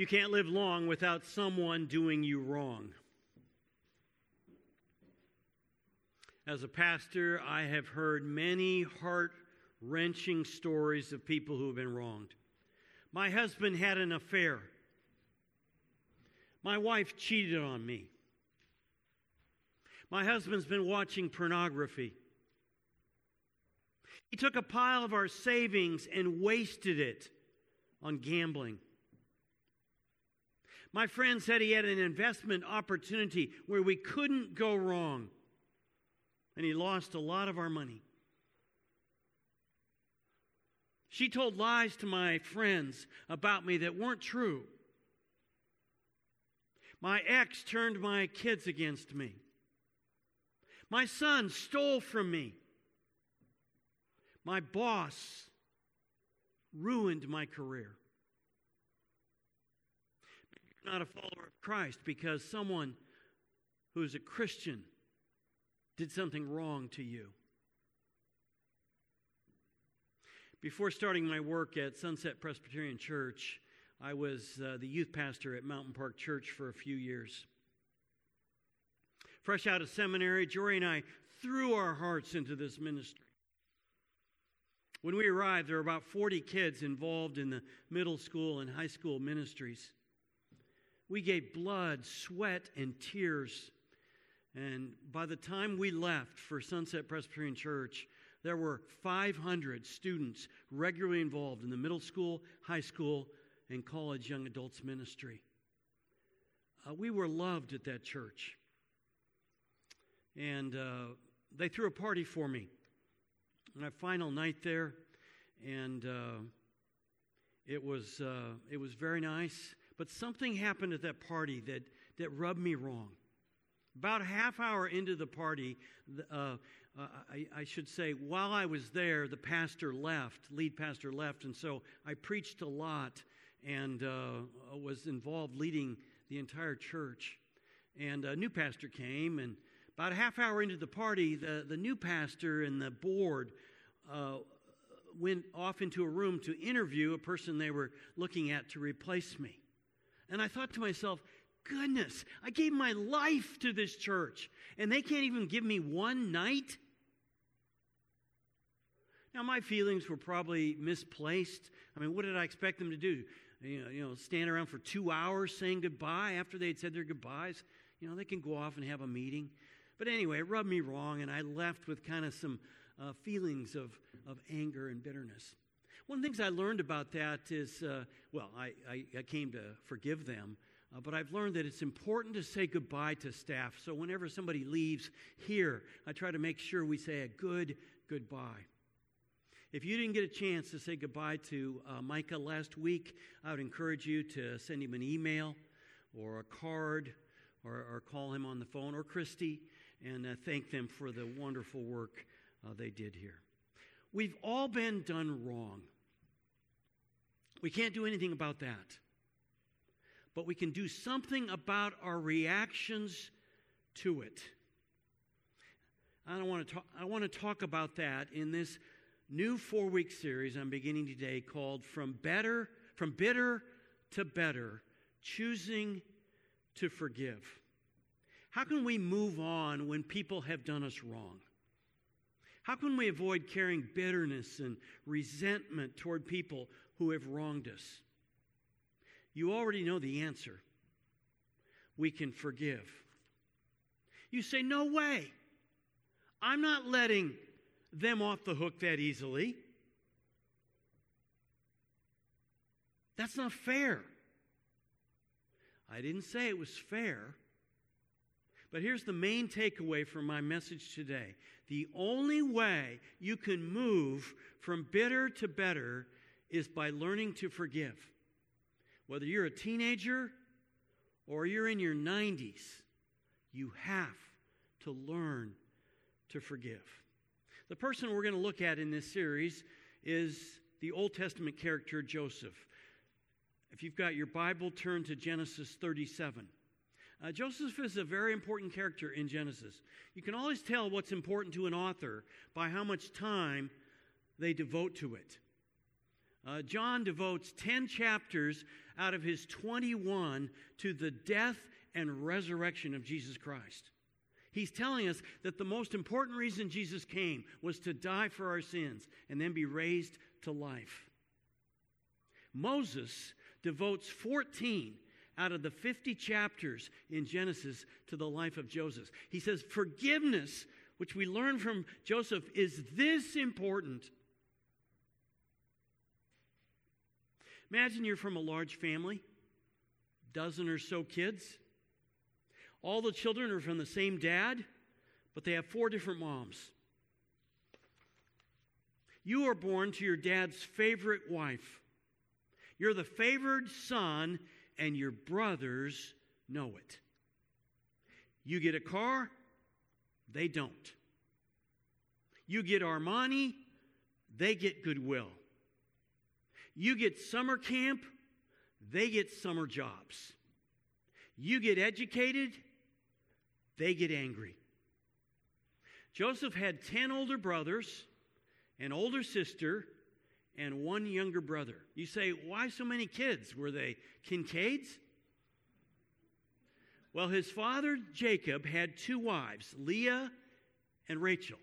You can't live long without someone doing you wrong. As a pastor, I have heard many heart wrenching stories of people who have been wronged. My husband had an affair. My wife cheated on me. My husband's been watching pornography. He took a pile of our savings and wasted it on gambling. My friend said he had an investment opportunity where we couldn't go wrong, and he lost a lot of our money. She told lies to my friends about me that weren't true. My ex turned my kids against me. My son stole from me. My boss ruined my career. Not a follower of Christ because someone who's a Christian did something wrong to you. Before starting my work at Sunset Presbyterian Church, I was uh, the youth pastor at Mountain Park Church for a few years. Fresh out of seminary, Jory and I threw our hearts into this ministry. When we arrived, there were about 40 kids involved in the middle school and high school ministries. We gave blood, sweat, and tears. And by the time we left for Sunset Presbyterian Church, there were 500 students regularly involved in the middle school, high school, and college young adults ministry. Uh, we were loved at that church. And uh, they threw a party for me my final night there, and uh, it was uh, it was very nice. But something happened at that party that that rubbed me wrong. About half hour into the party, uh, uh, I, I, should say, while I was there, the pastor left, lead pastor left, and so I preached a lot and uh, was involved leading the entire church. And a new pastor came, and about a half hour into the party, the, the new pastor and the board uh, went off into a room to interview a person they were looking at to replace me. And I thought to myself, goodness, I gave my life to this church, and they can't even give me one night? Now, my feelings were probably misplaced. I mean, what did I expect them to do? You know, you know, stand around for two hours saying goodbye after they'd said their goodbyes? You know, they can go off and have a meeting. But anyway, it rubbed me wrong, and I left with kind of some uh, feelings of, of anger and bitterness. One of the things I learned about that is uh, well, I, I, I, came to forgive them, uh, but I've learned that it's important to say goodbye to staff. So whenever somebody leaves here, I try to make sure we say a good goodbye. If you didn't get a chance to say goodbye to uh, Micah last week, I would encourage you to send him an email or a card or, or call him on the phone or Christy and uh, thank them for the wonderful work uh, they did here. We've all been done wrong. We can't do anything about that. But we can do something about our reactions to it. I don't want to talk, I want to talk about that in this new four week series I'm beginning today called From Better, From Bitter to Better, Choosing to Forgive. How can we move on when people have done us wrong? How can we avoid carrying bitterness and resentment toward people who have wronged us? You already know the answer. We can forgive. You say, No way. I'm not letting them off the hook that easily. That's not fair. I didn't say it was fair. But here's the main takeaway from my message today the only way you can move from bitter to better is by learning to forgive. Whether you're a teenager or you're in your 90s, you have to learn to forgive. The person we're going to look at in this series is the Old Testament character Joseph. If you've got your Bible, turn to Genesis 37. Uh, Joseph is a very important character in Genesis. You can always tell what's important to an author by how much time they devote to it. Uh, John devotes 10 chapters out of his 21 to the death and resurrection of Jesus Christ. He's telling us that the most important reason Jesus came was to die for our sins and then be raised to life. Moses devotes 14 out of the 50 chapters in Genesis to the life of Joseph. He says, Forgiveness, which we learn from Joseph, is this important. Imagine you're from a large family, dozen or so kids. All the children are from the same dad, but they have four different moms. You are born to your dad's favorite wife. You're the favored son, and your brothers know it. You get a car, they don't. You get Armani, they get Goodwill. You get summer camp, they get summer jobs. You get educated, they get angry. Joseph had 10 older brothers, an older sister, and one younger brother. You say, why so many kids? Were they Kincaids? Well, his father Jacob had two wives, Leah and Rachel.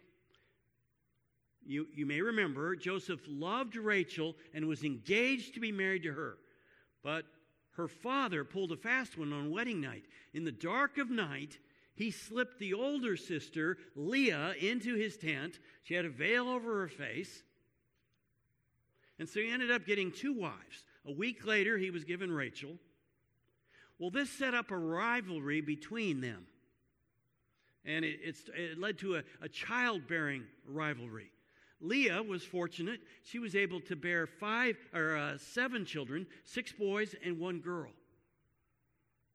You, you may remember Joseph loved Rachel and was engaged to be married to her. But her father pulled a fast one on wedding night. In the dark of night, he slipped the older sister, Leah, into his tent. She had a veil over her face. And so he ended up getting two wives. A week later, he was given Rachel. Well, this set up a rivalry between them. And it, it led to a, a childbearing rivalry. Leah was fortunate. She was able to bear five or uh, seven children, six boys and one girl.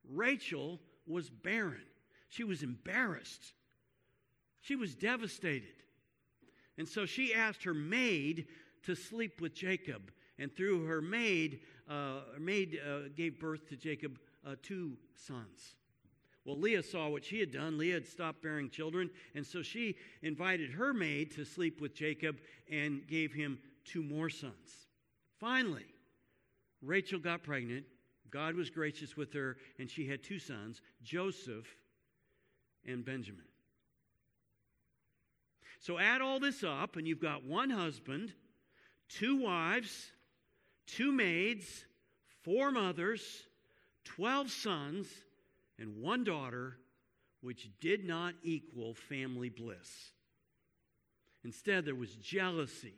Rachel was barren. She was embarrassed. She was devastated. And so she asked her maid to sleep with Jacob. And through her maid, uh, her maid uh, gave birth to Jacob uh, two sons. Well, Leah saw what she had done. Leah had stopped bearing children, and so she invited her maid to sleep with Jacob and gave him two more sons. Finally, Rachel got pregnant. God was gracious with her, and she had two sons, Joseph and Benjamin. So add all this up, and you've got one husband two wives, two maids, four mothers, twelve sons, and one daughter, which did not equal family bliss. Instead, there was jealousy,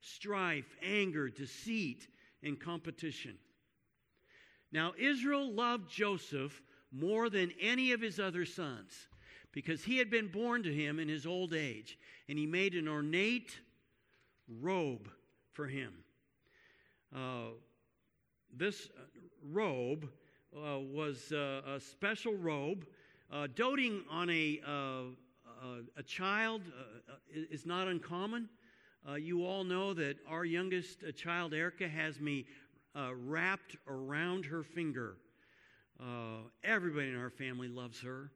strife, anger, deceit, and competition. Now, Israel loved Joseph more than any of his other sons because he had been born to him in his old age, and he made an ornate robe for him. Uh, this uh, robe uh, was uh, a special robe. Uh, doting on a, uh, a child is not uncommon. you all know that our youngest child, Erica, has me wrapped around her finger. everybody in our family loves her.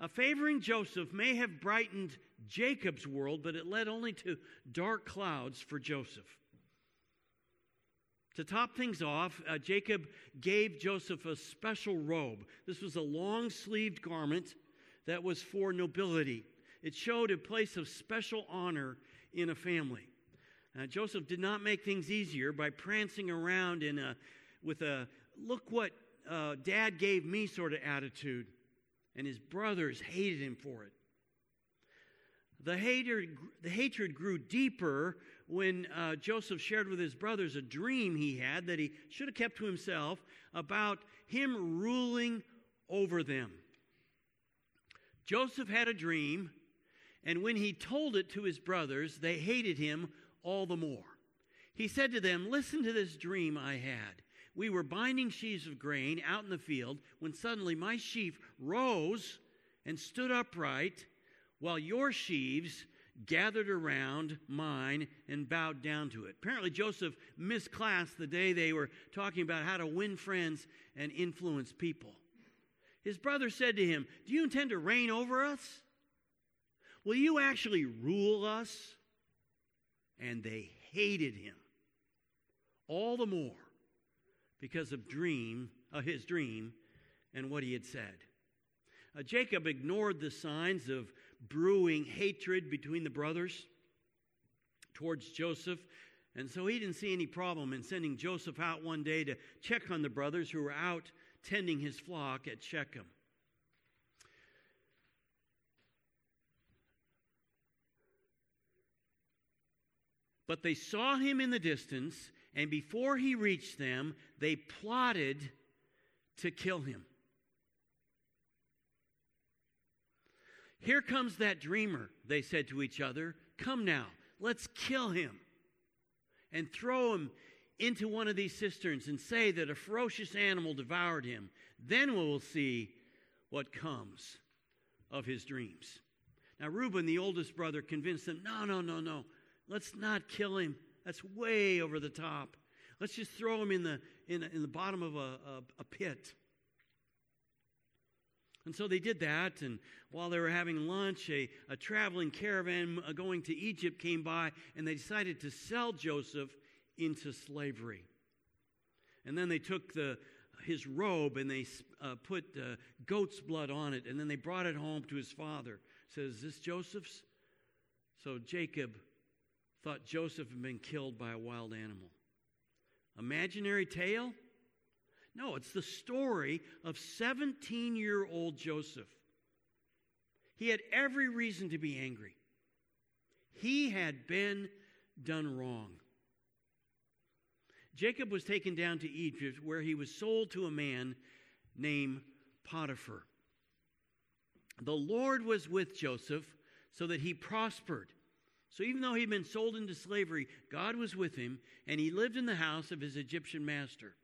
Uh, favoring Joseph may have brightened Jacob's world, but it led only to dark clouds for Joseph. To top things off, uh, Jacob gave Joseph a special robe. This was a long sleeved garment that was for nobility. It showed a place of special honor in a family. Uh, Joseph did not make things easier by prancing around in a, with a look what uh, dad gave me sort of attitude and his brothers hated him for it. The hatred, the hatred grew deeper when uh, Joseph shared with his brothers a dream he had that he should have kept to himself about him ruling over them. Joseph had a dream, and when he told it to his brothers, they hated him all the more. He said to them, Listen to this dream I had. We were binding sheaves of grain out in the field when suddenly my sheaf rose and stood upright while your sheaves gathered around mine and bowed down to it. Apparently, Joseph missed class the day they were talking about how to win friends and influence people. His brother said to him, Do you intend to reign over us? Will you actually rule us? And they hated him all the more because of dream, uh, his dream and what he had said. Uh, Jacob ignored the signs of brewing hatred between the brothers towards Joseph, and so he didn't see any problem in sending Joseph out one day to check on the brothers who were out tending his flock at Shechem. But they saw him in the distance, and before he reached them, they plotted to kill him. Here comes that dreamer, they said to each other. Come now, let's kill him and throw him into one of these cisterns and say that a ferocious animal devoured him. Then we will see what comes of his dreams. Now, Reuben, the oldest brother, convinced them no, no, no, no. Let's not kill him. That's way over the top. Let's just throw him in the, in, in the bottom of a, a, a pit. And so they did that, and while they were having lunch, a, a traveling caravan uh, going to Egypt came by, and they decided to sell Joseph into slavery. And then they took the, his robe and they uh, put uh, goat's blood on it, and then they brought it home to his father. Says, Is this Joseph's? So Jacob thought Joseph had been killed by a wild animal. Imaginary tale? No, it's the story of 17 year old Joseph. He had every reason to be angry. He had been done wrong. Jacob was taken down to Egypt where he was sold to a man named Potiphar. The Lord was with Joseph so that he prospered. So even though he'd been sold into slavery, God was with him, and he lived in the house of his Egyptian master.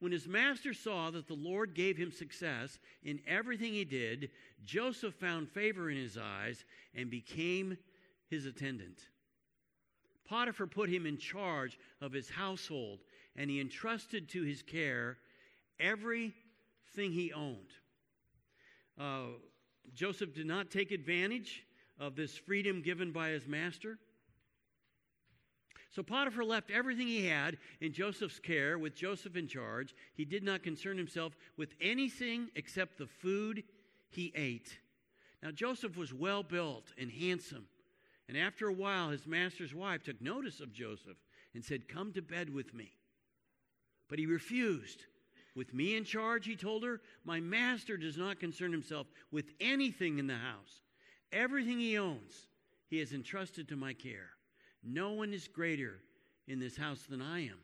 When his master saw that the Lord gave him success in everything he did, Joseph found favor in his eyes and became his attendant. Potiphar put him in charge of his household, and he entrusted to his care everything he owned. Uh, Joseph did not take advantage of this freedom given by his master. So Potiphar left everything he had in Joseph's care with Joseph in charge. He did not concern himself with anything except the food he ate. Now, Joseph was well built and handsome. And after a while, his master's wife took notice of Joseph and said, Come to bed with me. But he refused. With me in charge, he told her, my master does not concern himself with anything in the house. Everything he owns, he has entrusted to my care. No one is greater in this house than I am.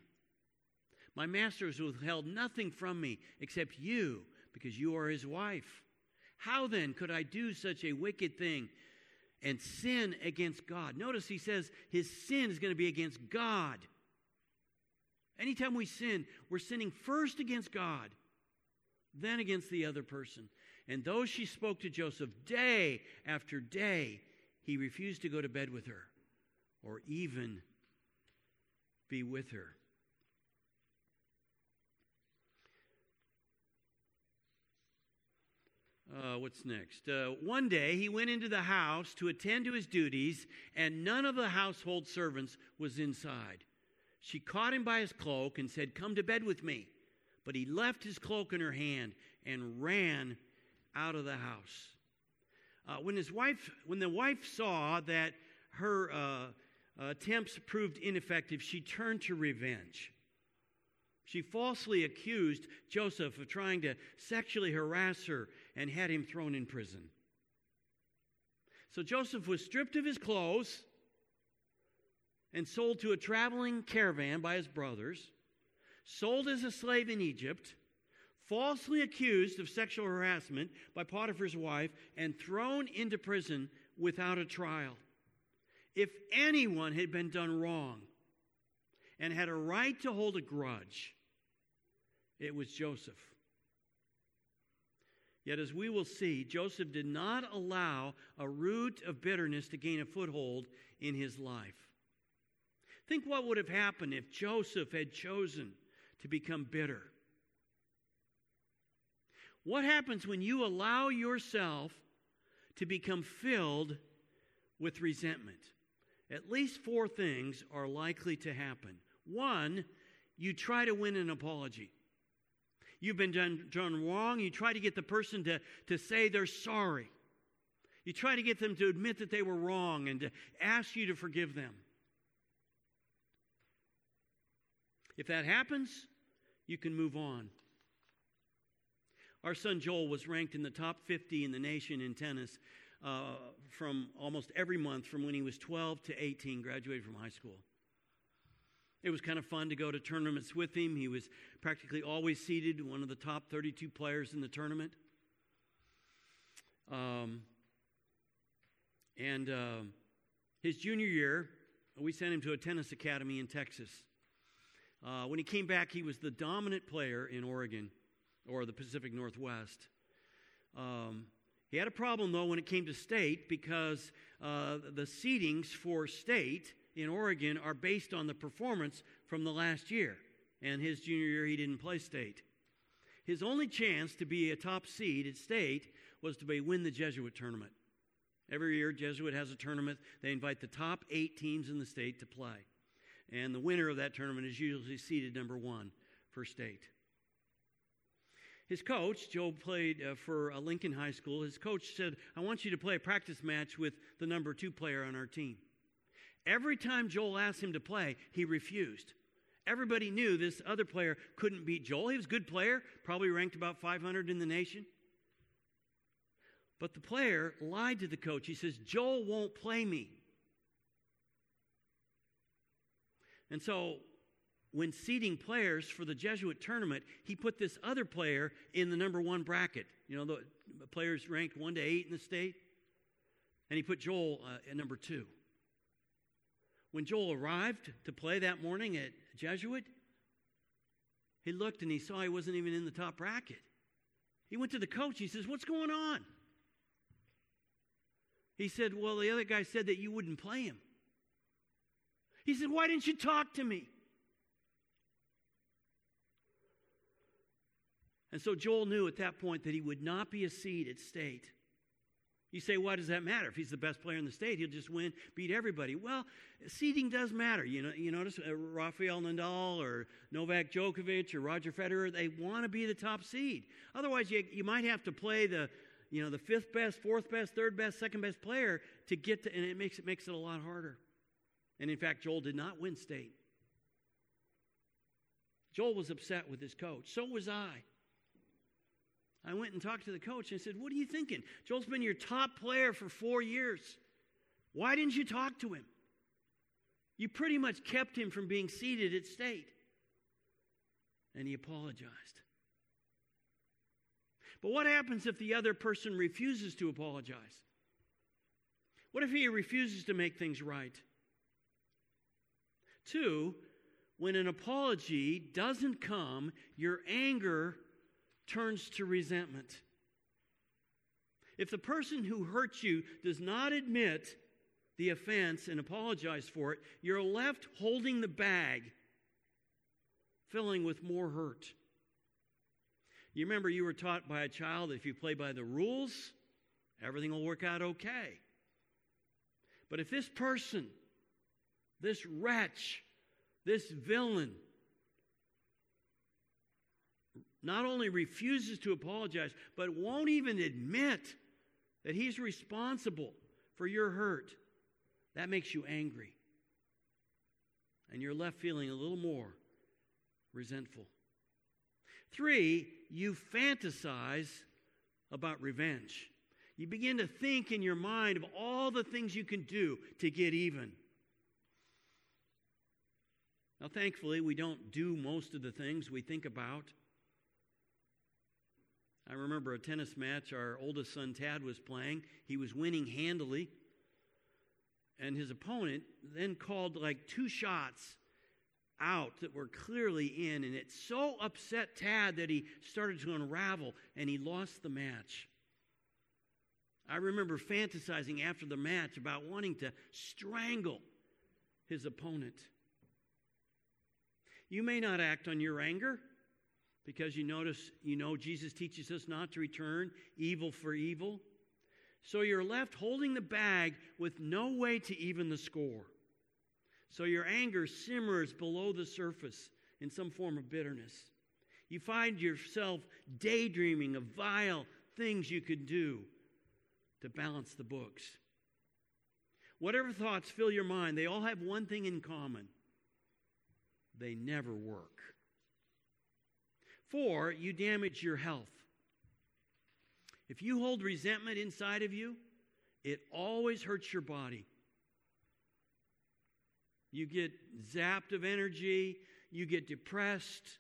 My master has withheld nothing from me except you, because you are his wife. How then could I do such a wicked thing and sin against God? Notice he says his sin is going to be against God. Anytime we sin, we're sinning first against God, then against the other person. And though she spoke to Joseph day after day, he refused to go to bed with her or even be with her. Uh, what's next? Uh, one day he went into the house to attend to his duties, and none of the household servants was inside. She caught him by his cloak and said, Come to bed with me. But he left his cloak in her hand and ran out of the house. Uh, when his wife, when the wife saw that her uh, Uh, attempts proved ineffective, she turned to revenge. She falsely accused Joseph of trying to sexually harass her and had him thrown in prison. So Joseph was stripped of his clothes and sold to a traveling caravan by his brothers, sold as a slave in Egypt, falsely accused of sexual harassment by Potiphar's wife, and thrown into prison without a trial. If anyone had been done wrong and had a right to hold a grudge, it was Joseph. Yet, as we will see, Joseph did not allow a root of bitterness to gain a foothold in his life. Think what would have happened if Joseph had chosen to become bitter. What happens when you allow yourself to become filled with resentment? At least four things are likely to happen. One, you try to win an apology. You've been done, done wrong. You try to get the person to, to say they're sorry. You try to get them to admit that they were wrong and to ask you to forgive them. If that happens, you can move on. Our son Joel was ranked in the top 50 in the nation in tennis uh, from almost every month from when he was 12 to 18, graduated from high school. It was kind of fun to go to tournaments with him. He was practically always seeded, one of the top 32 players in the tournament. Um, and uh, his junior year, we sent him to a tennis academy in Texas. Uh, when he came back, he was the dominant player in Oregon or the Pacific Northwest. Um, he had a problem, though, when it came to state because uh, the seedings for state in Oregon are based on the performance from the last year. And his junior year, he didn't play state. His only chance to be a top seed at state was to win the Jesuit tournament. Every year, Jesuit has a tournament. They invite the top eight teams in the state to play. And the winner of that tournament is usually seeded number one for state. His coach, Joel played uh, for uh, Lincoln High School. His coach said, I want you to play a practice match with the number two player on our team. Every time Joel asked him to play, he refused. Everybody knew this other player couldn't beat Joel. He was a good player, probably ranked about 500 in the nation. But the player lied to the coach. He says, Joel won't play me. And so, when seeding players for the Jesuit tournament, he put this other player in the number one bracket. You know, the players ranked one to eight in the state. And he put Joel uh, at number two. When Joel arrived to play that morning at Jesuit, he looked and he saw he wasn't even in the top bracket. He went to the coach. He says, What's going on? He said, Well, the other guy said that you wouldn't play him. He said, Why didn't you talk to me? And so Joel knew at that point that he would not be a seed at state. You say, why does that matter? If he's the best player in the state, he'll just win, beat everybody. Well, seeding does matter. You know, you notice uh, Rafael Nadal or Novak Djokovic or Roger Federer, they want to be the top seed. Otherwise, you, you might have to play the, you know, the fifth best, fourth best, third best, second best player to get to, and it makes it makes it a lot harder. And in fact, Joel did not win state. Joel was upset with his coach. So was I. I went and talked to the coach and I said, What are you thinking? Joel's been your top player for four years. Why didn't you talk to him? You pretty much kept him from being seeded at state. And he apologized. But what happens if the other person refuses to apologize? What if he refuses to make things right? Two, when an apology doesn't come, your anger turns to resentment. If the person who hurt you does not admit the offense and apologize for it, you're left holding the bag, filling with more hurt. You remember you were taught by a child that if you play by the rules, everything will work out okay. But if this person, this wretch, this villain, not only refuses to apologize, but won't even admit that he's responsible for your hurt, that makes you angry. And you're left feeling a little more resentful. Three, you fantasize about revenge. You begin to think in your mind of all the things you can do to get even. Now, thankfully, we don't do most of the things we think about. I remember a tennis match our oldest son Tad was playing. He was winning handily. And his opponent then called like two shots out that were clearly in. And it so upset Tad that he started to unravel and he lost the match. I remember fantasizing after the match about wanting to strangle his opponent. You may not act on your anger because you notice, you know, Jesus teaches us not to return evil for evil. So you're left holding the bag with no way to even the score. So your anger simmers below the surface in some form of bitterness. You find yourself daydreaming of vile things you could do to balance the books. Whatever thoughts fill your mind, they all have one thing in common they never work. Four, you damage your health. If you hold resentment inside of you, it always hurts your body. You get zapped of energy, you get depressed,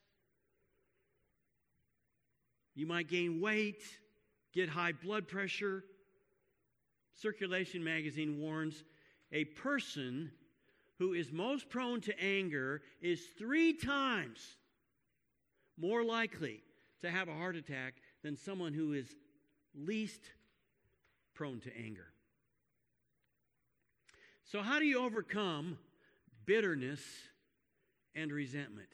you might gain weight, get high blood pressure. Circulation magazine warns a person who is most prone to anger is three times more likely to have a heart attack than someone who is least prone to anger. So, how do you overcome bitterness and resentment?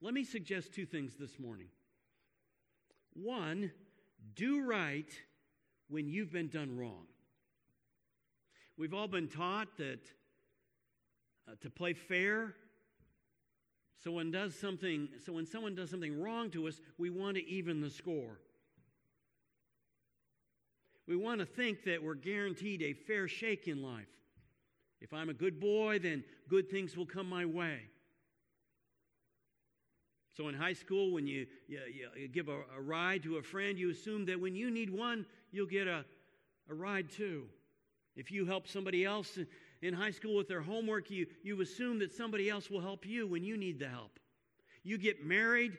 Let me suggest two things this morning. One, do right when you've been done wrong. We've all been taught that uh, to play fair. So when does something so when someone does something wrong to us, we want to even the score. We want to think that we're guaranteed a fair shake in life. If I'm a good boy, then good things will come my way. So in high school, when you, you, you give a, a, ride to a friend, you assume that when you need one, you'll get a, a ride too. If you help somebody else in high school with their homework, you, you assume that somebody else will help you when you need the help. You get married,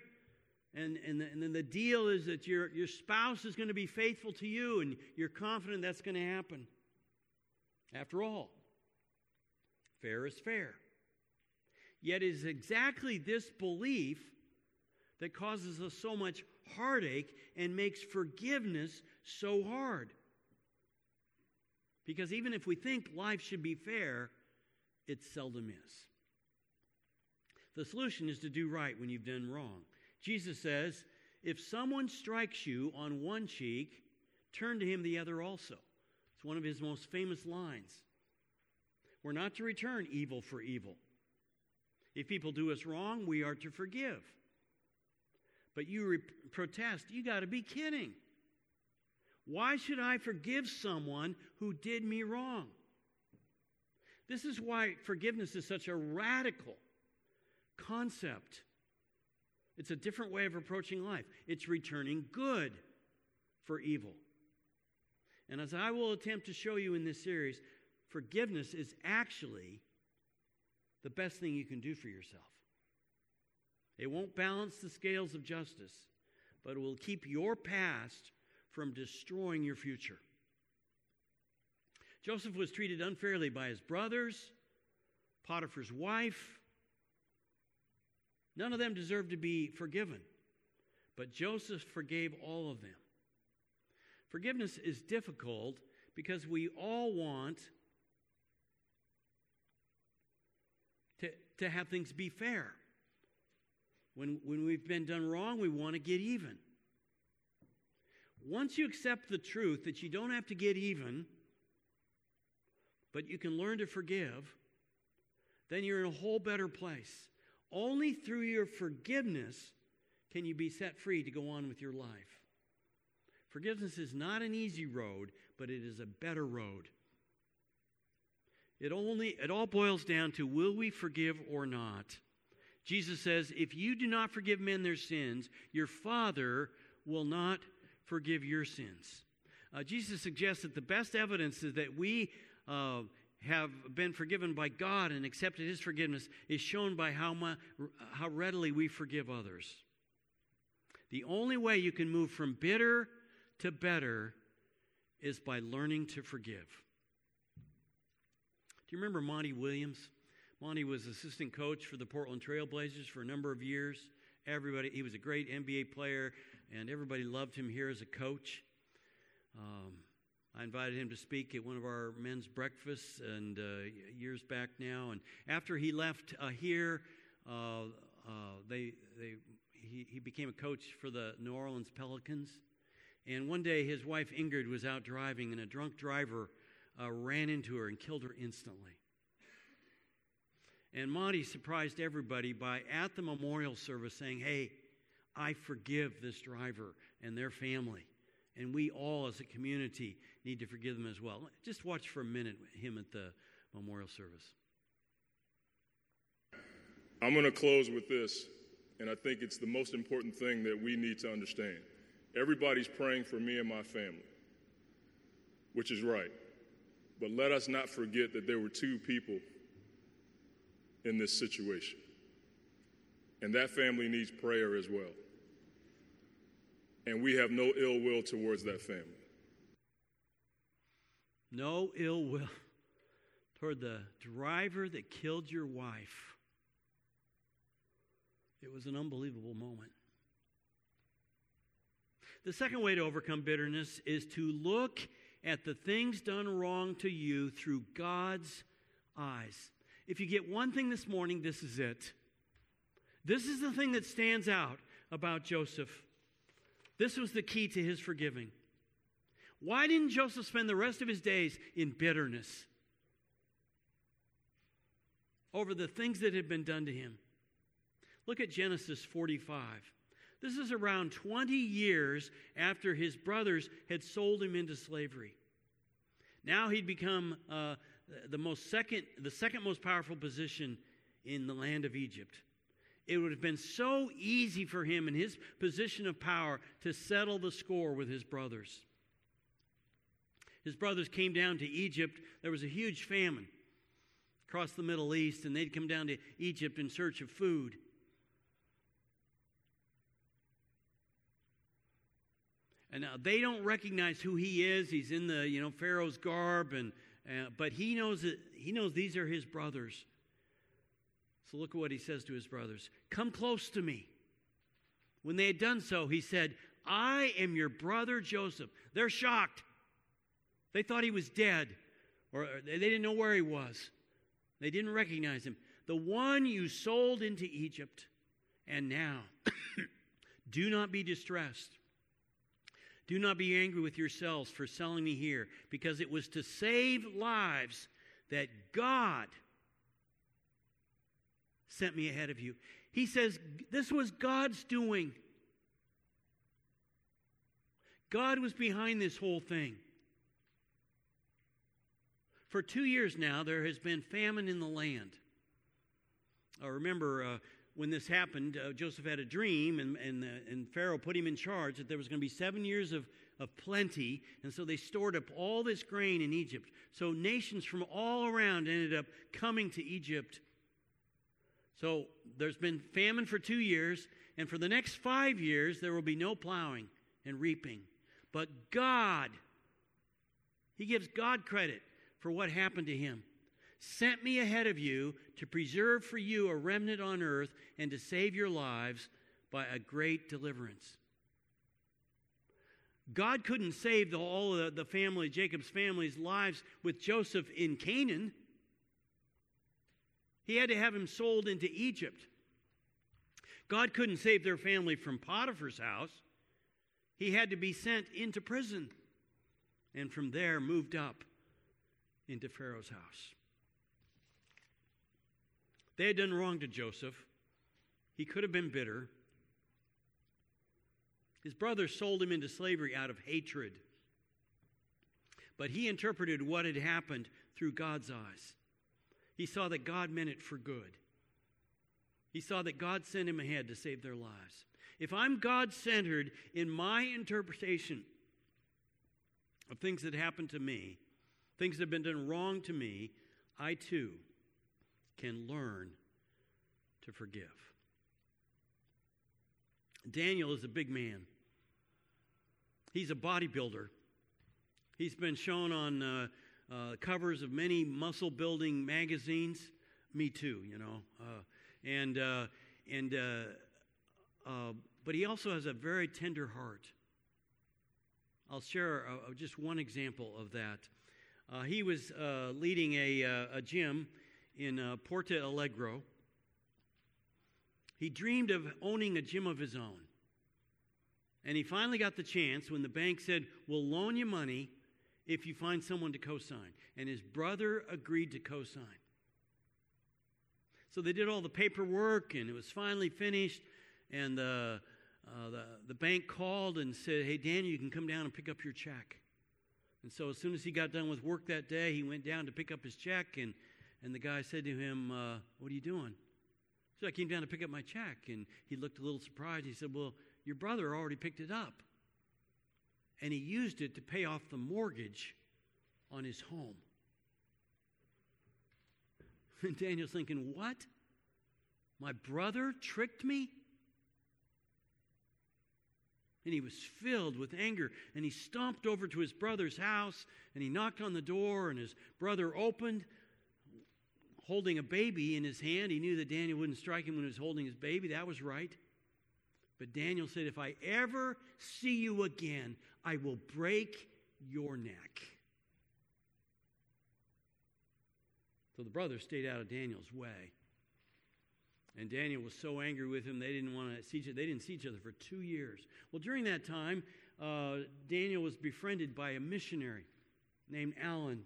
and, and, the, and then the deal is that your, your spouse is going to be faithful to you, and you're confident that's going to happen. After all, fair is fair. Yet it is exactly this belief that causes us so much heartache and makes forgiveness so hard. Because even if we think life should be fair, it seldom is. The solution is to do right when you've done wrong. Jesus says, if someone strikes you on one cheek, turn to him the other also. It's one of his most famous lines. We're not to return evil for evil. If people do us wrong, we are to forgive. But you re- protest, you got to be kidding. Why should I forgive someone who did me wrong? This is why forgiveness is such a radical concept. It's a different way of approaching life. It's returning good for evil. And as I will attempt to show you in this series, forgiveness is actually the best thing you can do for yourself. It won't balance the scales of justice, but it will keep your past from destroying your future. Joseph was treated unfairly by his brothers, Potiphar's wife. None of them deserved to be forgiven, but Joseph forgave all of them. Forgiveness is difficult because we all want to, to have things be fair. When, when we've been done wrong, we want to get even. Once you accept the truth that you don't have to get even, but you can learn to forgive, then you're in a whole better place. Only through your forgiveness can you be set free to go on with your life. Forgiveness is not an easy road, but it is a better road. It only it all boils down to will we forgive or not? Jesus says, if you do not forgive men their sins, your Father will not forgive your sins. Uh, Jesus suggests that the best evidence is that we uh, have been forgiven by God and accepted His forgiveness is shown by how, how readily we forgive others. The only way you can move from bitter to better is by learning to forgive. Do you remember Monty Williams? Monty was assistant coach for the Portland Trailblazers for a number of years. Everybody, he was a great NBA player, and everybody loved him here as a coach. Um, I invited him to speak at one of our men's breakfasts and uh, years back now. And after he left uh, here, uh, uh, they, they, he, he became a coach for the New Orleans Pelicans. And one day his wife Ingrid was out driving, and a drunk driver uh, ran into her and killed her instantly. And Monty surprised everybody by at the memorial service saying, Hey, I forgive this driver and their family. And we all, as a community, need to forgive them as well. Just watch for a minute him at the memorial service. I'm going to close with this, and I think it's the most important thing that we need to understand. Everybody's praying for me and my family, which is right. But let us not forget that there were two people in this situation. And that family needs prayer as well. And we have no ill will towards that family. No ill will toward the driver that killed your wife. It was an unbelievable moment. The second way to overcome bitterness is to look at the things done wrong to you through God's eyes. If you get one thing this morning, this is it. This is the thing that stands out about Joseph. This was the key to his forgiving. Why didn't Joseph spend the rest of his days in bitterness over the things that had been done to him? Look at Genesis 45. This is around 20 years after his brothers had sold him into slavery. Now he'd become uh, the most second, the second most powerful position in the land of Egypt. It would have been so easy for him in his position of power to settle the score with his brothers. His brothers came down to Egypt. There was a huge famine across the Middle East, and they'd come down to Egypt in search of food. And now they don't recognize who he is. He's in the, you know, Pharaoh's garb, and, uh, but he knows that he knows these are his brothers. So look at what he says to his brothers Come close to me. When they had done so, he said, I am your brother Joseph. They're shocked. They thought he was dead, or they didn't know where he was. They didn't recognize him. The one you sold into Egypt. And now, do not be distressed do not be angry with yourselves for selling me here, because it was to save lives that God sent me ahead of you. He says, This was God's doing. God was behind this whole thing. For two years now, there has been famine in the land. I remember uh, when this happened, uh, Joseph had a dream, and, and, uh, and Pharaoh put him in charge that there was going to be seven years of, of plenty. And so they stored up all this grain in Egypt. So nations from all around ended up coming to Egypt. So there's been famine for two years, and for the next five years, there will be no plowing and reaping. But God, he gives God credit for what happened to him sent me ahead of you to preserve for you a remnant on earth and to save your lives by a great deliverance. God couldn't save the, all of the, the family, Jacob's family's lives with Joseph in Canaan. He had to have him sold into Egypt. God couldn't save their family from Potiphar's house. He had to be sent into prison and from there moved up into Pharaoh's house. They had done wrong to Joseph. He could have been bitter. His brothers sold him into slavery out of hatred. But he interpreted what had happened through God's eyes. He saw that God meant it for good. He saw that God sent him ahead to save their lives. If I'm God centered in my interpretation of things that happened to me, things that have been done wrong to me, I too can learn to forgive. Daniel is a big man. He's a bodybuilder. He's been shown on uh, uh, covers of many muscle building magazines. Me too, you know. Uh, and uh, and uh, uh, but he also has a very tender heart. I'll share just one example of that. he was leading a, a gym in Porto Alegre. He dreamed of owning a gym of his own. And he finally got the chance when the bank said, We'll loan you money if you find someone to co sign. And his brother agreed to co sign. So they did all the paperwork, and it was finally finished. And the, uh, the, the bank called and said, Hey, Daniel, you can come down and pick up your check. And so as soon as he got done with work that day, he went down to pick up his check, and, and the guy said to him, uh, What are you doing? So I came down to pick up my check, and he looked a little surprised. He said, Well, your brother already picked it up. And he used it to pay off the mortgage on his home. And Daniel's thinking, What? My brother tricked me? And he was filled with anger. And he stomped over to his brother's house and he knocked on the door, and his brother opened, holding a baby in his hand. He knew that Daniel wouldn't strike him when he was holding his baby. That was right. But Daniel said, If I ever see you again, I will break your neck. So the brothers stayed out of Daniel's way. And Daniel was so angry with him, they didn't want to see each other. They didn't see each other for two years. Well, during that time, uh, Daniel was befriended by a missionary named Allen.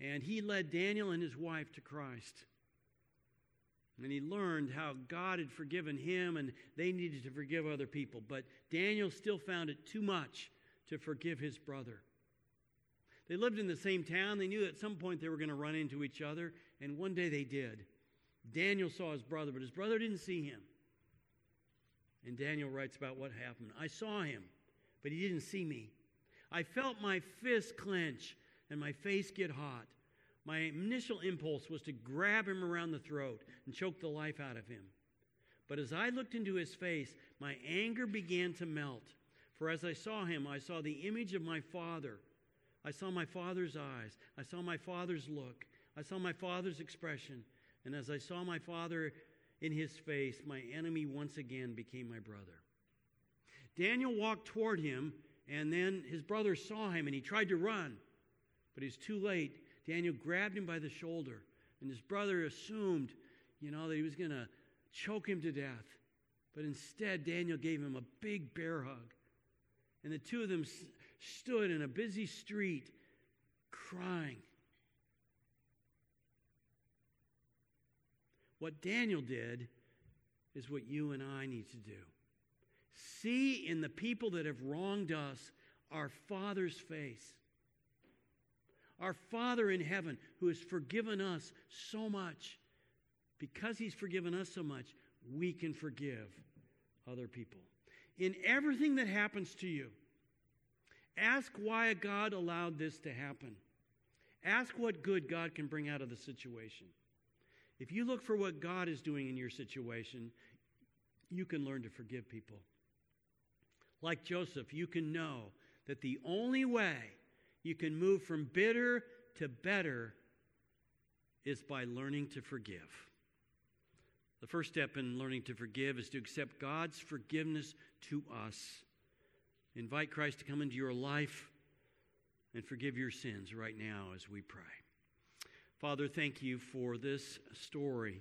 And he led Daniel and his wife to Christ. And he learned how God had forgiven him and they needed to forgive other people. But Daniel still found it too much to forgive his brother. They lived in the same town. They knew at some point they were going to run into each other, and one day they did. Daniel saw his brother, but his brother didn't see him. And Daniel writes about what happened. I saw him, but he didn't see me. I felt my fist clench and my face get hot. My initial impulse was to grab him around the throat and choke the life out of him. But as I looked into his face, my anger began to melt. For as I saw him, I saw the image of my father. I saw my father's eyes. I saw my father's look. I saw my father's expression. And as I saw my father in his face, my enemy once again became my brother. Daniel walked toward him, and then his brother saw him, and he tried to run. But he was too late. Daniel grabbed him by the shoulder, and his brother assumed, you know, that he was going to choke him to death. But instead, Daniel gave him a big bear hug. And the two of them stood in a busy street crying. What Daniel did is what you and I need to do. See in the people that have wronged us our Father's face. Our Father in heaven who has forgiven us so much. Because He's forgiven us so much, we can forgive other people. In everything that happens to you, ask why God allowed this to happen. Ask what good God can bring out of the situation. If you look for what God is doing in your situation, you can learn to forgive people. Like Joseph, you can know that the only way you can move from bitter to better is by learning to forgive. The first step in learning to forgive is to accept God's forgiveness to us. Invite Christ to come into your life and forgive your sins right now as we pray. Father, thank you for this story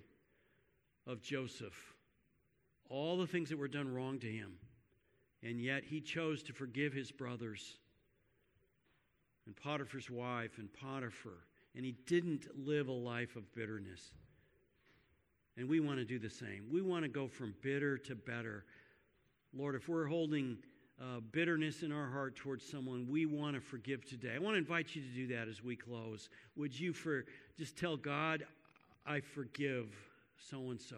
of Joseph. All the things that were done wrong to him, and yet he chose to forgive his brothers and Potiphar's wife and Potiphar, and he didn't live a life of bitterness. And we want to do the same. We want to go from bitter to better. Lord, if we're holding uh, bitterness in our heart towards someone, we want to forgive today. I want to invite you to do that as we close. Would you for just tell God, I forgive so and so?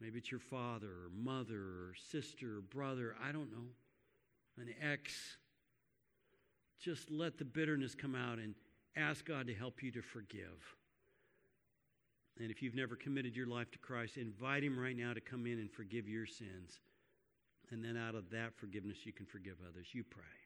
Maybe it's your father or mother or sister or brother. I don't know. An ex. Just let the bitterness come out and ask God to help you to forgive. And if you've never committed your life to Christ, invite Him right now to come in and forgive your sins. And then out of that forgiveness, you can forgive others. You pray.